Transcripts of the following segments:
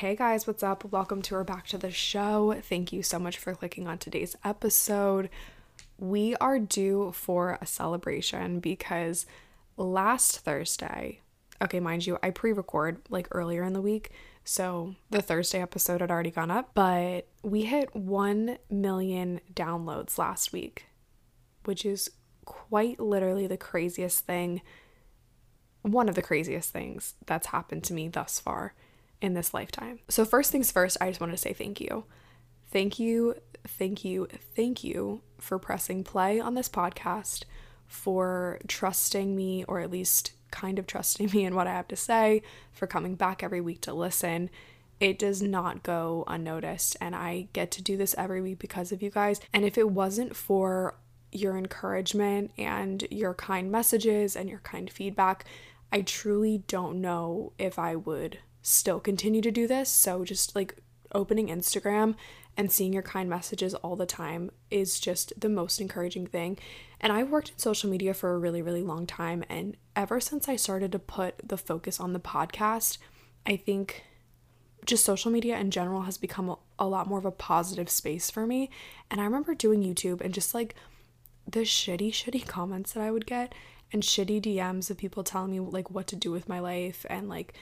Hey guys, what's up? Welcome to or back to the show. Thank you so much for clicking on today's episode. We are due for a celebration because last Thursday, okay, mind you, I pre record like earlier in the week. So the Thursday episode had already gone up, but we hit 1 million downloads last week, which is quite literally the craziest thing, one of the craziest things that's happened to me thus far in this lifetime. So, first things first, I just want to say thank you. Thank you, thank you, thank you for pressing play on this podcast, for trusting me, or at least kind of trusting me in what I have to say, for coming back every week to listen. It does not go unnoticed, and I get to do this every week because of you guys. And if it wasn't for your encouragement and your kind messages and your kind feedback, I truly don't know if I would still continue to do this. So just like opening Instagram and seeing your kind messages all the time is just the most encouraging thing. And I've worked in social media for a really, really long time. And ever since I started to put the focus on the podcast, I think just social media in general has become a, a lot more of a positive space for me. And I remember doing YouTube and just like the shitty, shitty comments that I would get and shitty DMs of people telling me like what to do with my life and like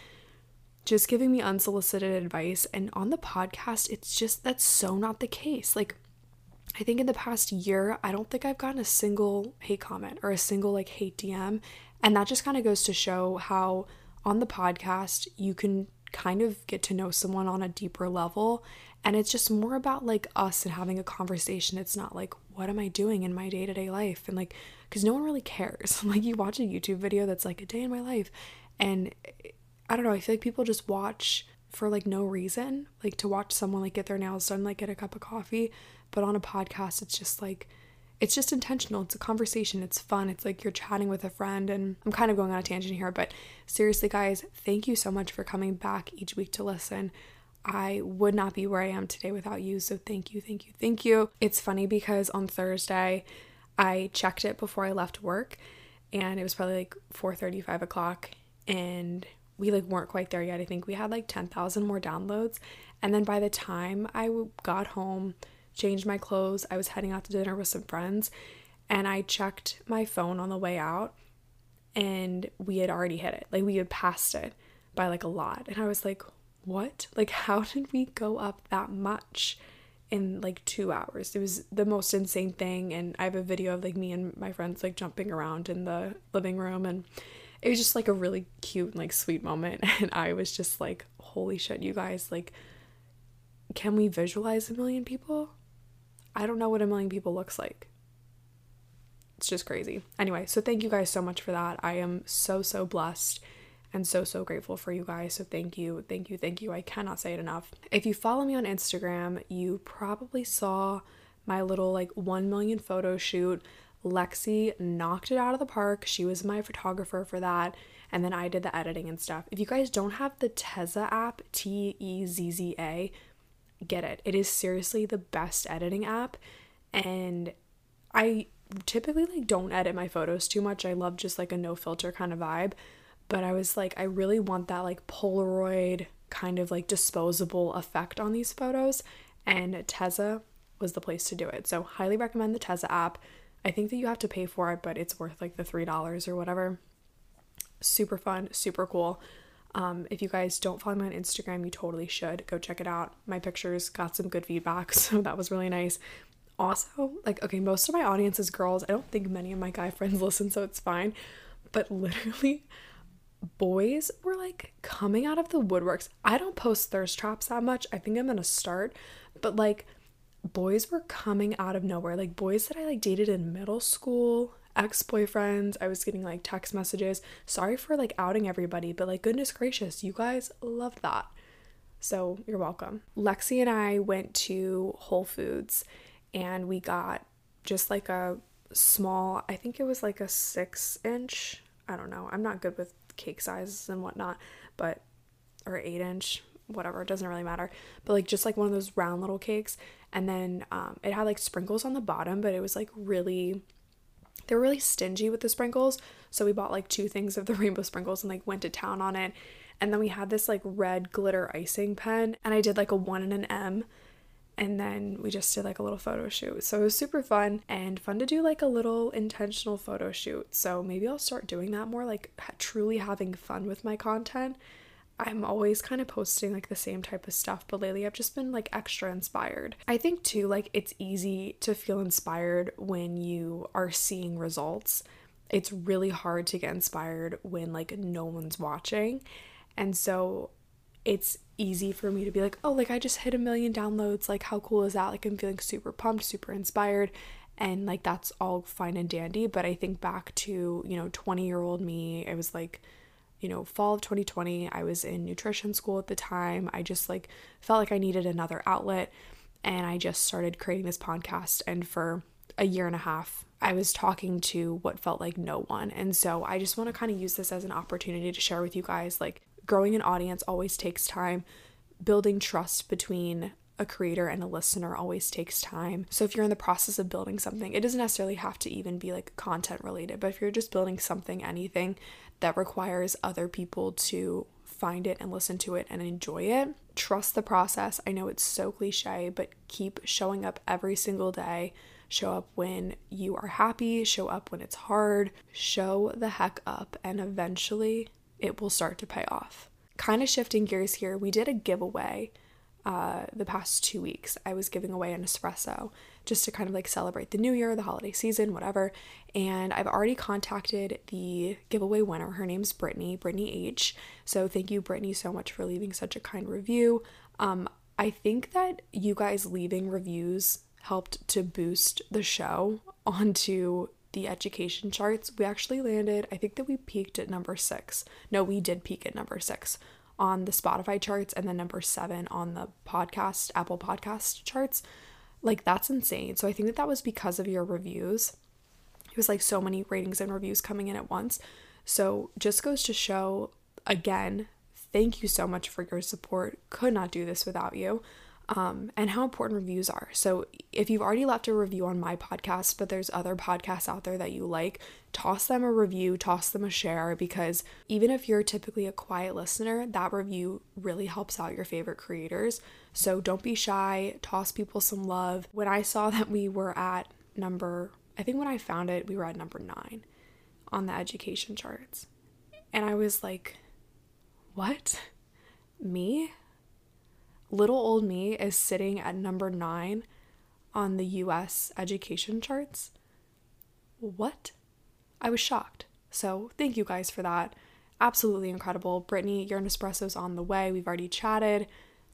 just giving me unsolicited advice. And on the podcast, it's just that's so not the case. Like, I think in the past year, I don't think I've gotten a single hate comment or a single like hate DM. And that just kind of goes to show how on the podcast, you can kind of get to know someone on a deeper level. And it's just more about like us and having a conversation. It's not like, what am I doing in my day to day life? And like, because no one really cares. like, you watch a YouTube video that's like a day in my life, and I don't know, I feel like people just watch for like no reason, like to watch someone like get their nails done, like get a cup of coffee. But on a podcast, it's just like, it's just intentional. It's a conversation. It's fun. It's like you're chatting with a friend. And I'm kind of going on a tangent here, but seriously, guys, thank you so much for coming back each week to listen. I would not be where I am today without you. So thank you, thank you, thank you. It's funny because on Thursday, I checked it before I left work and it was probably like 4 35 o'clock. And we like weren't quite there yet. I think we had like 10,000 more downloads. And then by the time I got home, changed my clothes, I was heading out to dinner with some friends, and I checked my phone on the way out and we had already hit it. Like we had passed it by like a lot. And I was like, "What? Like how did we go up that much?" in like two hours. It was the most insane thing. And I have a video of like me and my friends like jumping around in the living room and it was just like a really cute and like sweet moment and i was just like holy shit you guys like can we visualize a million people? I don't know what a million people looks like. It's just crazy. Anyway so thank you guys so much for that. I am so so blessed and so so grateful for you guys so thank you thank you thank you. I cannot say it enough. If you follow me on instagram you probably saw my little like 1 million photo shoot Lexi knocked it out of the park. She was my photographer for that. And then I did the editing and stuff. If you guys don't have the Tezza app, T E Z Z A, get it. It is seriously the best editing app. And I typically like don't edit my photos too much. I love just like a no filter kind of vibe. But I was like, I really want that like Polaroid kind of like disposable effect on these photos. And Tezza was the place to do it. So, highly recommend the Tezza app. I think that you have to pay for it, but it's worth like the $3 or whatever. Super fun, super cool. Um, if you guys don't follow me on Instagram, you totally should go check it out. My pictures got some good feedback, so that was really nice. Also, like, okay, most of my audience is girls. I don't think many of my guy friends listen, so it's fine. But literally, boys were like coming out of the woodworks. I don't post thirst traps that much. I think I'm gonna start, but like, boys were coming out of nowhere. Like boys that I like dated in middle school, ex-boyfriends. I was getting like text messages. Sorry for like outing everybody, but like goodness gracious, you guys loved that. So, you're welcome. Lexi and I went to Whole Foods and we got just like a small, I think it was like a 6 inch. I don't know. I'm not good with cake sizes and whatnot, but or 8 inch whatever, it doesn't really matter. But like just like one of those round little cakes. And then um, it had like sprinkles on the bottom, but it was like really, they were really stingy with the sprinkles. So we bought like two things of the rainbow sprinkles and like went to town on it. And then we had this like red glitter icing pen, and I did like a one and an M. And then we just did like a little photo shoot. So it was super fun and fun to do like a little intentional photo shoot. So maybe I'll start doing that more, like truly having fun with my content. I'm always kind of posting like the same type of stuff, but lately I've just been like extra inspired. I think too, like it's easy to feel inspired when you are seeing results. It's really hard to get inspired when like no one's watching. And so it's easy for me to be like, oh, like I just hit a million downloads. Like, how cool is that? Like, I'm feeling super pumped, super inspired. And like, that's all fine and dandy. But I think back to, you know, 20 year old me, it was like, you know, fall of 2020. I was in nutrition school at the time. I just like felt like I needed another outlet. And I just started creating this podcast. And for a year and a half, I was talking to what felt like no one. And so I just want to kind of use this as an opportunity to share with you guys like growing an audience always takes time. Building trust between a creator and a listener always takes time. So if you're in the process of building something, it doesn't necessarily have to even be like content related, but if you're just building something, anything that requires other people to find it and listen to it and enjoy it, trust the process. I know it's so cliche, but keep showing up every single day. Show up when you are happy, show up when it's hard, show the heck up, and eventually it will start to pay off. Kind of shifting gears here, we did a giveaway uh, the past two weeks. I was giving away an espresso just to kind of like celebrate the new year, the holiday season, whatever. And I've already contacted the giveaway winner. Her name's Brittany, Brittany H. So thank you, Brittany, so much for leaving such a kind review. Um, I think that you guys leaving reviews helped to boost the show onto the education charts, we actually landed, I think that we peaked at number six. No, we did peak at number six on the Spotify charts and then number seven on the podcast, Apple Podcast charts. Like, that's insane. So I think that that was because of your reviews. It was like so many ratings and reviews coming in at once. So just goes to show again, thank you so much for your support. Could not do this without you um, and how important reviews are. So, if you've already left a review on my podcast, but there's other podcasts out there that you like, toss them a review, toss them a share, because even if you're typically a quiet listener, that review really helps out your favorite creators. So, don't be shy, toss people some love. When I saw that we were at number, I think when I found it, we were at number nine on the education charts. And I was like, what? Me? Little old me is sitting at number nine on the US education charts. What? I was shocked. So, thank you guys for that. Absolutely incredible. Brittany, your Nespresso's on the way. We've already chatted.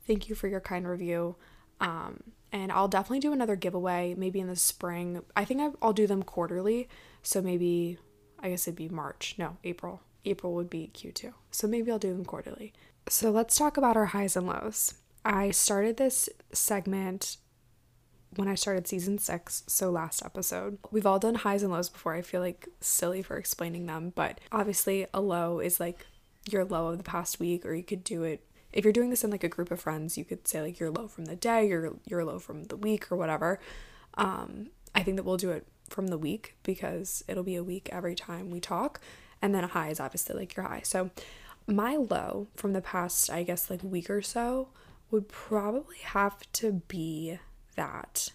Thank you for your kind review. Um, and I'll definitely do another giveaway maybe in the spring. I think I'll do them quarterly. So, maybe, I guess it'd be March. No, April. April would be Q2. So, maybe I'll do them quarterly. So, let's talk about our highs and lows. I started this segment when I started season six, so last episode. We've all done highs and lows before. I feel like silly for explaining them, but obviously, a low is like your low of the past week, or you could do it if you're doing this in like a group of friends. You could say like your low from the day, your your low from the week, or whatever. Um, I think that we'll do it from the week because it'll be a week every time we talk, and then a high is obviously like your high. So my low from the past, I guess, like week or so would probably have to be that.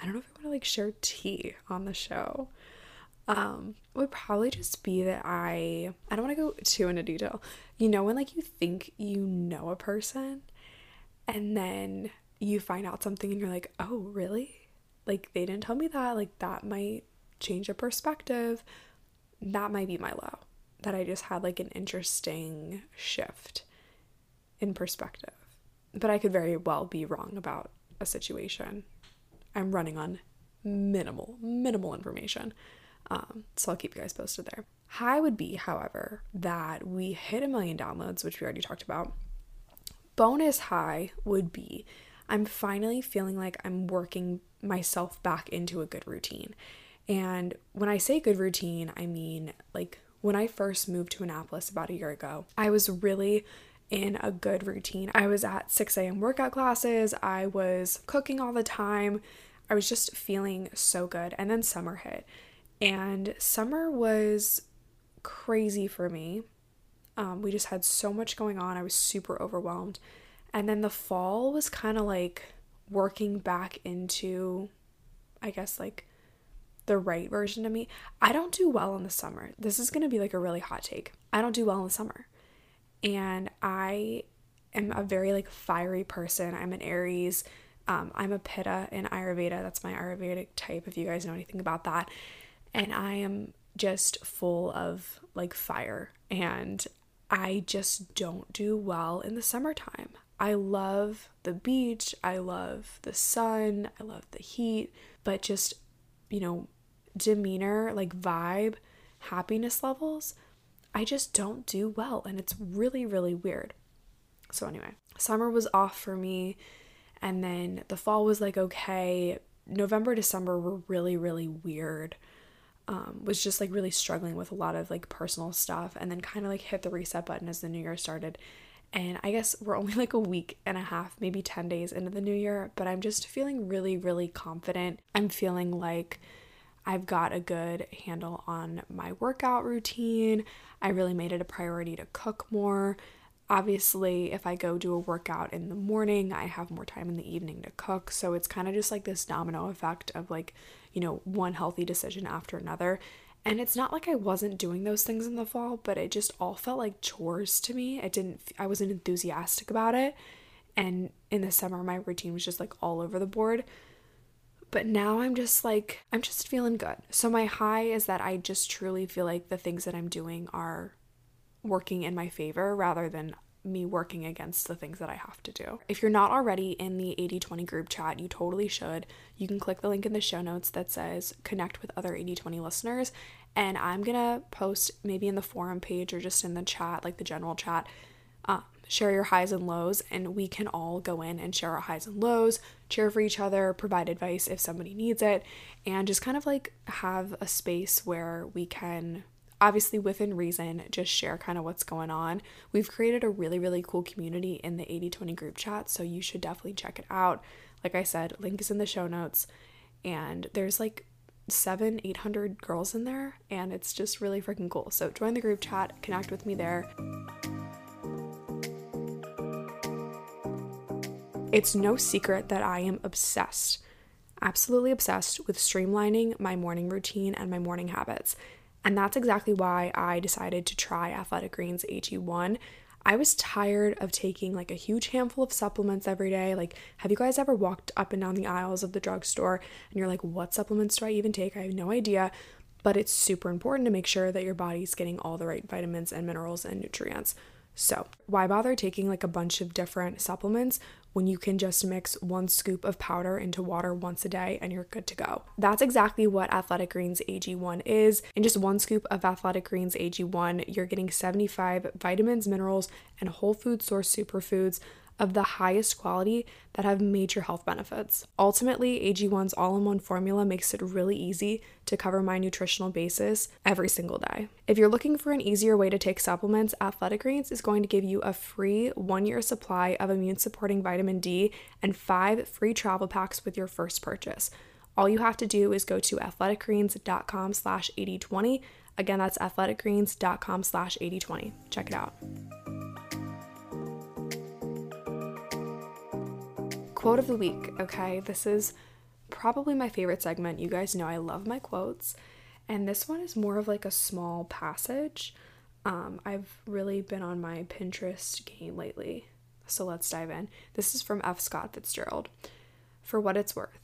I don't know if I want to like share tea on the show. Um, would probably just be that I I don't want to go too into detail. You know when like you think you know a person and then you find out something and you're like, "Oh, really?" Like they didn't tell me that. Like that might change a perspective. That might be my low. That I just had like an interesting shift in perspective. But I could very well be wrong about a situation. I'm running on minimal, minimal information. Um, so I'll keep you guys posted there. High would be, however, that we hit a million downloads, which we already talked about. Bonus high would be I'm finally feeling like I'm working myself back into a good routine. And when I say good routine, I mean like when I first moved to Annapolis about a year ago, I was really in a good routine. I was at 6 a.m. workout classes, I was cooking all the time, I was just feeling so good. And then summer hit, and summer was crazy for me. Um, we just had so much going on. I was super overwhelmed. And then the fall was kind of like working back into, I guess, like the right version of me. I don't do well in the summer. This is going to be like a really hot take. I don't do well in the summer. And I am a very like fiery person. I'm an Aries. Um, I'm a Pitta in Ayurveda. That's my Ayurvedic type, if you guys know anything about that. And I am just full of like fire. And I just don't do well in the summertime. I love the beach, I love the sun, I love the heat, but just, you know, demeanor, like vibe, happiness levels, I just don't do well. And it's really, really weird. So, anyway, summer was off for me. And then the fall was like, okay. November, December were really, really weird. Um, was just like really struggling with a lot of like personal stuff and then kind of like hit the reset button as the new year started. And I guess we're only like a week and a half, maybe 10 days into the new year, but I'm just feeling really, really confident. I'm feeling like I've got a good handle on my workout routine. I really made it a priority to cook more. Obviously, if I go do a workout in the morning, I have more time in the evening to cook. So it's kind of just like this domino effect of like, you know, one healthy decision after another. And it's not like I wasn't doing those things in the fall, but it just all felt like chores to me. It didn't, I wasn't enthusiastic about it. And in the summer, my routine was just like all over the board. But now I'm just like, I'm just feeling good. So my high is that I just truly feel like the things that I'm doing are working in my favor rather than me working against the things that I have to do. If you're not already in the 80 20 group chat, you totally should. You can click the link in the show notes that says connect with other 80 20 listeners. And I'm gonna post maybe in the forum page or just in the chat, like the general chat, uh, share your highs and lows, and we can all go in and share our highs and lows, cheer for each other, provide advice if somebody needs it, and just kind of like have a space where we can obviously within reason just share kind of what's going on. We've created a really really cool community in the 8020 group chat so you should definitely check it out. Like i said link is in the show notes and there's like seven 800 girls in there and it's just really freaking cool. So join the group chat connect with me there It's no secret that I am obsessed, absolutely obsessed with streamlining my morning routine and my morning habits. And that's exactly why I decided to try Athletic Greens AG1. I was tired of taking like a huge handful of supplements every day. Like, have you guys ever walked up and down the aisles of the drugstore and you're like, what supplements do I even take? I have no idea. But it's super important to make sure that your body's getting all the right vitamins and minerals and nutrients. So, why bother taking like a bunch of different supplements when you can just mix one scoop of powder into water once a day and you're good to go? That's exactly what Athletic Greens AG1 is. In just one scoop of Athletic Greens AG1, you're getting 75 vitamins, minerals, and whole food source superfoods of the highest quality that have major health benefits. Ultimately, AG1's all in one formula makes it really easy to cover my nutritional basis every single day. If you're looking for an easier way to take supplements, Athletic Greens is going to give you a free one year supply of immune supporting vitamin D and five free travel packs with your first purchase. All you have to do is go to athleticgreens.com slash 8020. Again, that's athleticgreens.com slash 8020. Check it out. Quote of the week, okay? This is probably my favorite segment. You guys know I love my quotes. And this one is more of like a small passage. Um, I've really been on my Pinterest game lately. So let's dive in. This is from F. Scott Fitzgerald. For what it's worth.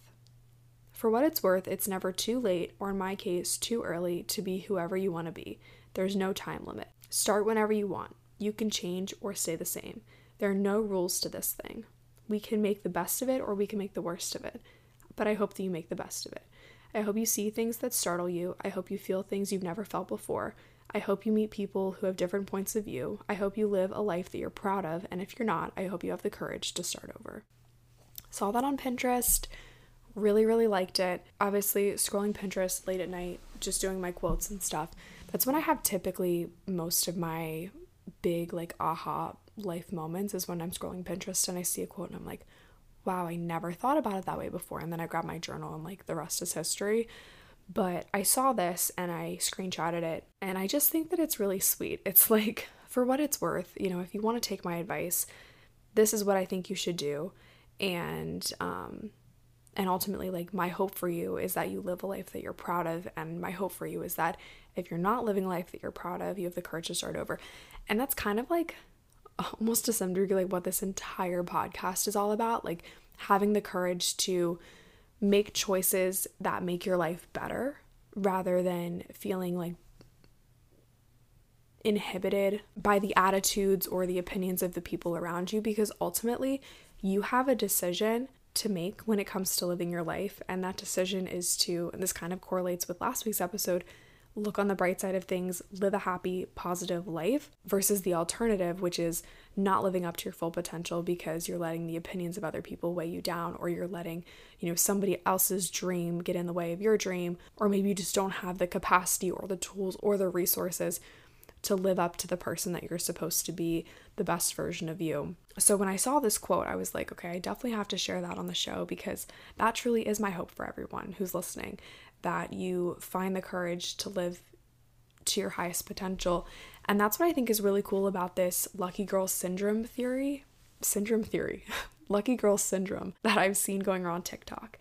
For what it's worth, it's never too late, or in my case, too early, to be whoever you want to be. There's no time limit. Start whenever you want. You can change or stay the same. There are no rules to this thing we can make the best of it or we can make the worst of it. But I hope that you make the best of it. I hope you see things that startle you. I hope you feel things you've never felt before. I hope you meet people who have different points of view. I hope you live a life that you're proud of. And if you're not, I hope you have the courage to start over. Saw that on Pinterest. Really, really liked it. Obviously, scrolling Pinterest late at night, just doing my quotes and stuff. That's when I have typically most of my big, like, aha life moments is when I'm scrolling Pinterest and I see a quote and I'm like, wow, I never thought about it that way before. And then I grab my journal and like the rest is history. But I saw this and I screenshotted it and I just think that it's really sweet. It's like for what it's worth, you know, if you want to take my advice, this is what I think you should do. And um and ultimately like my hope for you is that you live a life that you're proud of and my hope for you is that if you're not living a life that you're proud of, you have the courage to start over. And that's kind of like almost to some degree like what this entire podcast is all about, like having the courage to make choices that make your life better rather than feeling like inhibited by the attitudes or the opinions of the people around you. Because ultimately you have a decision to make when it comes to living your life. And that decision is to and this kind of correlates with last week's episode look on the bright side of things, live a happy, positive life, versus the alternative, which is not living up to your full potential because you're letting the opinions of other people weigh you down, or you're letting, you know, somebody else's dream get in the way of your dream, or maybe you just don't have the capacity or the tools or the resources to live up to the person that you're supposed to be, the best version of you. So when I saw this quote, I was like, okay, I definitely have to share that on the show because that truly is my hope for everyone who's listening that you find the courage to live to your highest potential. And that's what I think is really cool about this lucky girl syndrome theory. Syndrome theory. lucky girl syndrome that I've seen going around TikTok.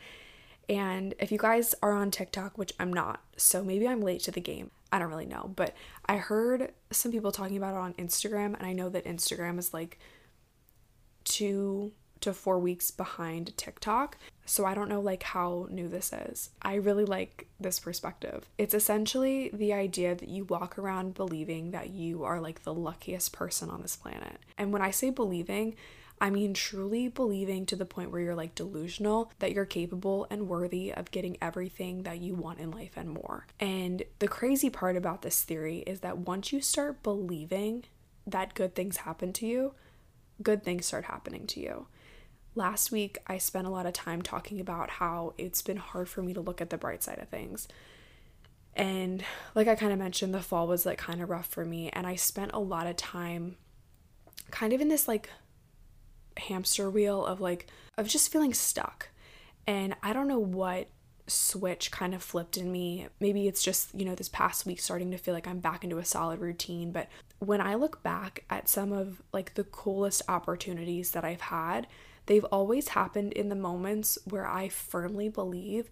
And if you guys are on TikTok, which I'm not, so maybe I'm late to the game. I don't really know, but I heard some people talking about it on Instagram, and I know that Instagram is like two to four weeks behind TikTok. So I don't know like how new this is. I really like this perspective. It's essentially the idea that you walk around believing that you are like the luckiest person on this planet. And when I say believing, I mean truly believing to the point where you're like delusional that you're capable and worthy of getting everything that you want in life and more. And the crazy part about this theory is that once you start believing that good things happen to you, good things start happening to you. Last week, I spent a lot of time talking about how it's been hard for me to look at the bright side of things. And like I kind of mentioned, the fall was like kind of rough for me. And I spent a lot of time kind of in this like hamster wheel of like, of just feeling stuck. And I don't know what switch kind of flipped in me. Maybe it's just, you know, this past week starting to feel like I'm back into a solid routine. But when I look back at some of like the coolest opportunities that I've had, They've always happened in the moments where I firmly believe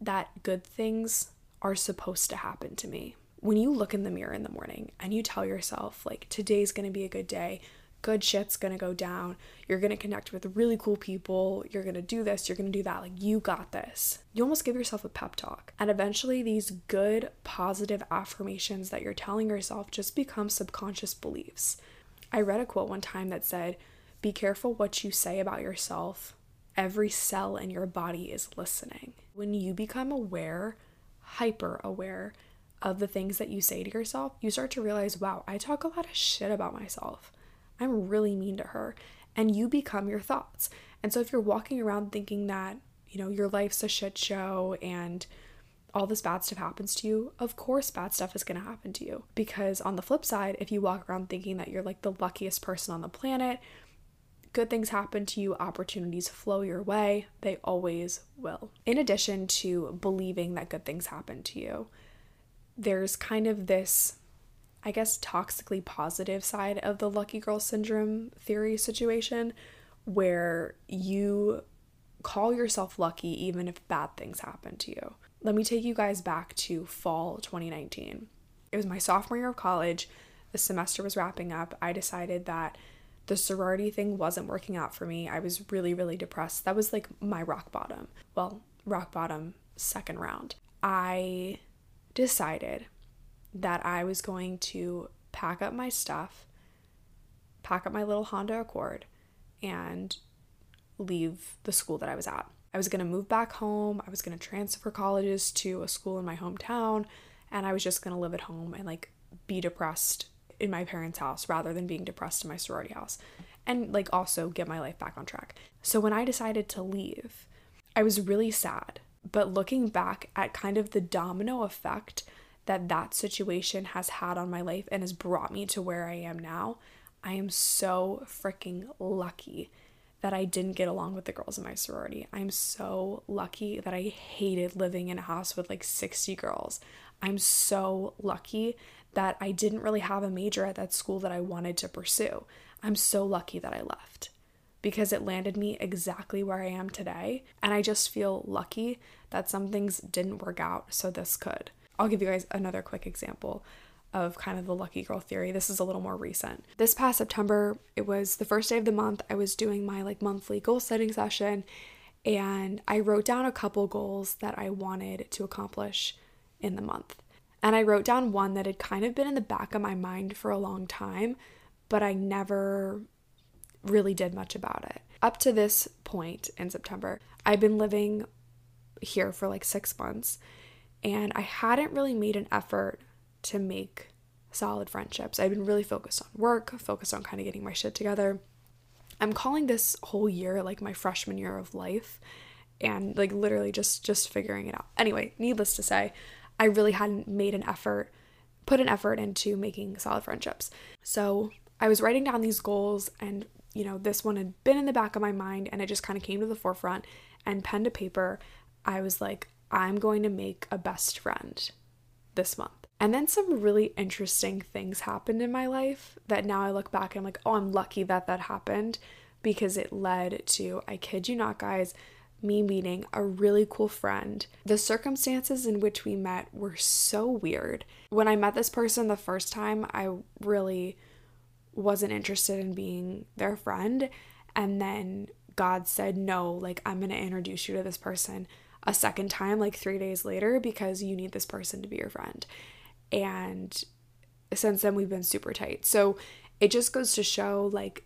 that good things are supposed to happen to me. When you look in the mirror in the morning and you tell yourself, like, today's gonna be a good day, good shit's gonna go down, you're gonna connect with really cool people, you're gonna do this, you're gonna do that, like, you got this. You almost give yourself a pep talk. And eventually, these good, positive affirmations that you're telling yourself just become subconscious beliefs. I read a quote one time that said, be careful what you say about yourself. Every cell in your body is listening. When you become aware, hyper aware of the things that you say to yourself, you start to realize, wow, I talk a lot of shit about myself. I'm really mean to her. And you become your thoughts. And so if you're walking around thinking that, you know, your life's a shit show and all this bad stuff happens to you, of course bad stuff is going to happen to you. Because on the flip side, if you walk around thinking that you're like the luckiest person on the planet, good things happen to you, opportunities flow your way, they always will. In addition to believing that good things happen to you, there's kind of this, I guess, toxically positive side of the lucky girl syndrome theory situation where you call yourself lucky even if bad things happen to you. Let me take you guys back to fall 2019. It was my sophomore year of college. The semester was wrapping up. I decided that the sorority thing wasn't working out for me. I was really, really depressed. That was like my rock bottom. Well, rock bottom second round. I decided that I was going to pack up my stuff, pack up my little Honda Accord, and leave the school that I was at. I was going to move back home. I was going to transfer colleges to a school in my hometown, and I was just going to live at home and like be depressed in my parents' house rather than being depressed in my sorority house and like also get my life back on track. So when I decided to leave, I was really sad. But looking back at kind of the domino effect that that situation has had on my life and has brought me to where I am now, I am so freaking lucky that I didn't get along with the girls in my sorority. I'm so lucky that I hated living in a house with like 60 girls. I'm so lucky that I didn't really have a major at that school that I wanted to pursue. I'm so lucky that I left because it landed me exactly where I am today. And I just feel lucky that some things didn't work out, so this could. I'll give you guys another quick example of kind of the lucky girl theory. This is a little more recent. This past September, it was the first day of the month. I was doing my like monthly goal setting session and I wrote down a couple goals that I wanted to accomplish in the month. And I wrote down one that had kind of been in the back of my mind for a long time, but I never really did much about it. Up to this point in September, I've been living here for like six months and I hadn't really made an effort to make solid friendships. I've been really focused on work, focused on kind of getting my shit together. I'm calling this whole year like my freshman year of life and like literally just just figuring it out. Anyway, needless to say, I really hadn't made an effort, put an effort into making solid friendships. So, I was writing down these goals and you know, this one had been in the back of my mind and it just kind of came to the forefront and pen to paper, I was like, I'm going to make a best friend this month. And then some really interesting things happened in my life that now I look back and I'm like, oh, I'm lucky that that happened because it led to, I kid you not, guys, me meeting a really cool friend. The circumstances in which we met were so weird. When I met this person the first time, I really wasn't interested in being their friend. And then God said, no, like, I'm going to introduce you to this person a second time, like three days later, because you need this person to be your friend. And since then, we've been super tight. So it just goes to show like,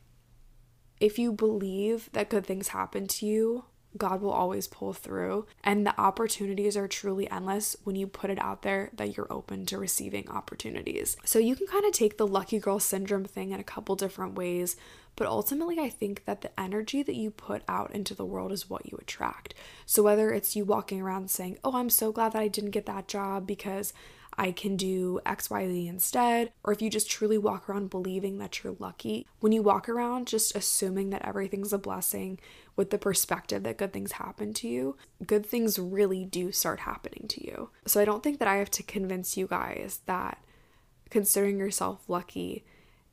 if you believe that good things happen to you, God will always pull through. And the opportunities are truly endless when you put it out there that you're open to receiving opportunities. So you can kind of take the lucky girl syndrome thing in a couple different ways. But ultimately, I think that the energy that you put out into the world is what you attract. So whether it's you walking around saying, Oh, I'm so glad that I didn't get that job because I can do XYZ instead. Or if you just truly walk around believing that you're lucky, when you walk around just assuming that everything's a blessing with the perspective that good things happen to you, good things really do start happening to you. So I don't think that I have to convince you guys that considering yourself lucky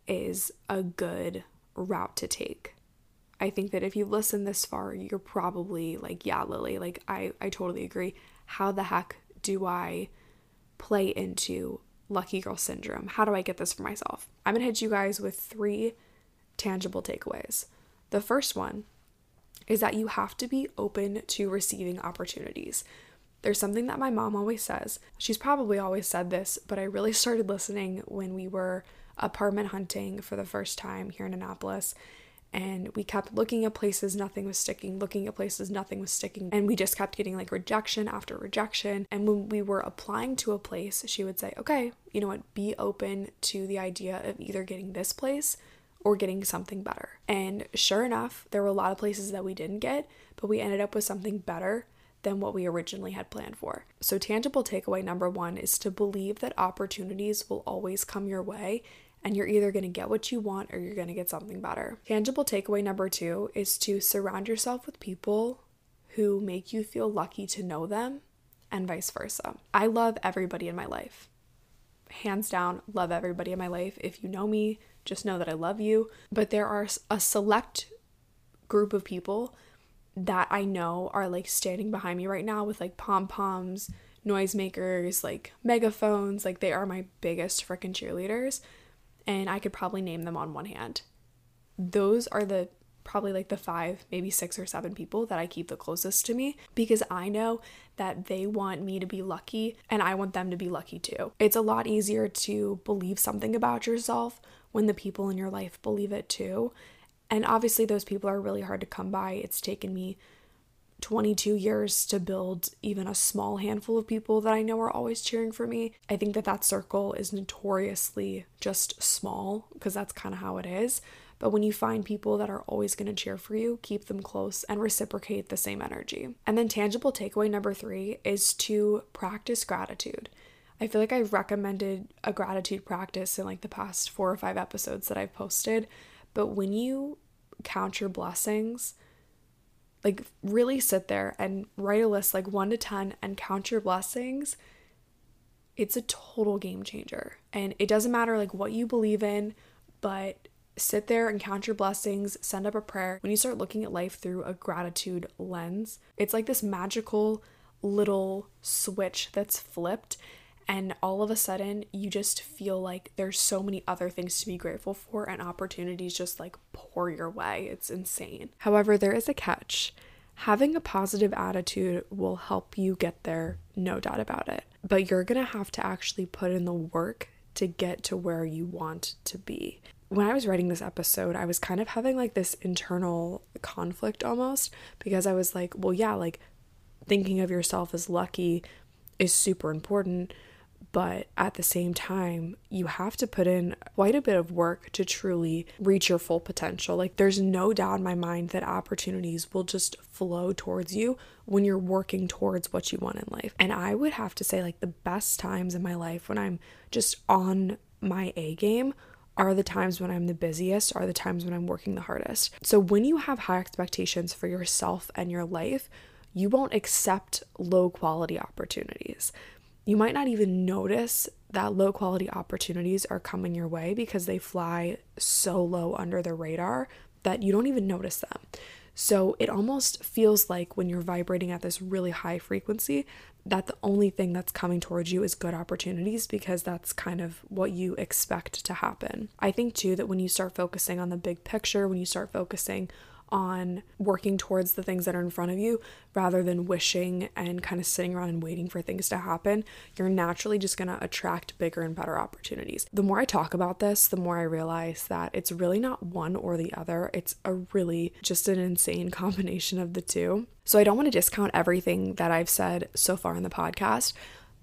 is a good route to take. I think that if you listen this far, you're probably like, yeah, Lily, like I, I totally agree. How the heck do I play into lucky girl syndrome? How do I get this for myself? I'm gonna hit you guys with three tangible takeaways. The first one is that you have to be open to receiving opportunities. There's something that my mom always says. She's probably always said this, but I really started listening when we were apartment hunting for the first time here in Annapolis and we kept looking at places nothing was sticking looking at places nothing was sticking and we just kept getting like rejection after rejection and when we were applying to a place she would say okay you know what be open to the idea of either getting this place or getting something better and sure enough there were a lot of places that we didn't get but we ended up with something better than what we originally had planned for. So, tangible takeaway number one is to believe that opportunities will always come your way and you're either going to get what you want or you're going to get something better. Tangible takeaway number two is to surround yourself with people who make you feel lucky to know them and vice versa. I love everybody in my life. Hands down, love everybody in my life. If you know me, just know that I love you. But there are a select group of people that I know are like standing behind me right now with like pom poms, noisemakers, like megaphones. Like they are my biggest freaking cheerleaders and I could probably name them on one hand. Those are the probably like the five, maybe six or seven people that I keep the closest to me because I know that they want me to be lucky and I want them to be lucky too. It's a lot easier to believe something about yourself when the people in your life believe it too. And obviously, those people are really hard to come by. It's taken me 22 years to build even a small handful of people that I know are always cheering for me. I think that that circle is notoriously just small because that's kind of how it is. But when you find people that are always going to cheer for you, keep them close and reciprocate the same energy. And then, tangible takeaway number three is to practice gratitude. I feel like I've recommended a gratitude practice in like the past four or five episodes that I've posted. But when you count your blessings, like really sit there and write a list like 1 to 10 and count your blessings it's a total game changer. And it doesn't matter like what you believe in, but sit there and count your blessings, send up a prayer. When you start looking at life through a gratitude lens, it's like this magical little switch that's flipped and all of a sudden you just feel like there's so many other things to be grateful for and opportunities just like pour your way. It's insane. However, there is a catch. Having a positive attitude will help you get there, no doubt about it. But you're to have to actually put in the work to get to where you want to be. When I was writing this episode, I was kind of having like this internal conflict almost because I was like, well, yeah, like thinking of yourself as lucky is super important. But at the same time, you have to put in quite a bit of work to truly reach your full potential. Like, there's no doubt in my mind that opportunities will just flow towards you when you're working towards what you want in life. And I would have to say, like, the best times in my life when I'm just on my A game are the times when I'm the busiest, are the times when I'm working the hardest. So, when you have high expectations for yourself and your life, you won't accept low quality opportunities. You might not even notice that low quality opportunities are coming your way because they fly so low under the radar that you don't even notice them. So it almost feels like when you're vibrating at this really high frequency, that the only thing that's coming towards you is good opportunities because that's kind of what you expect to happen. I think too that when you start focusing on the big picture, when you start focusing on working towards the things that are in front of you rather than wishing and kind of sitting around and waiting for things to happen, you're naturally just going to attract bigger and better opportunities. The more I talk about this, the more I realize that it's really not one or the other. It's a really just an insane combination of the two. So I don't want to discount everything that I've said so far in the podcast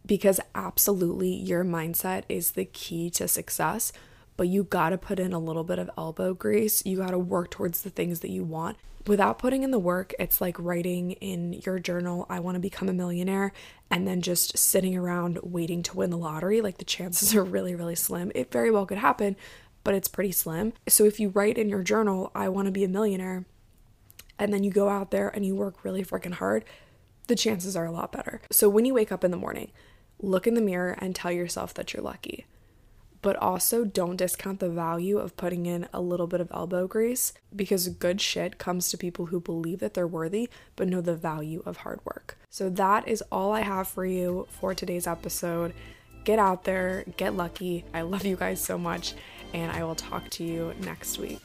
because absolutely your mindset is the key to success but you got to put in a little bit of elbow grease. You got to work towards the things that you want. Without putting in the work, it's like writing in your journal, I want to become a millionaire, and then just sitting around waiting to win the lottery. Like the chances are really, really slim. It very well could happen, but it's pretty slim. So if you write in your journal, I want to be a millionaire, and then you go out there and you work really freaking hard, the chances are a lot better. So when you wake up in the morning, look in the mirror and tell yourself that you're lucky but also don't discount the value of putting in a little bit of elbow grease because good shit comes to people who believe that they're worthy but know the value of hard work. So that is all I have for you for today's episode. Get out there, get lucky. I love you guys so much, and I will talk to you next week.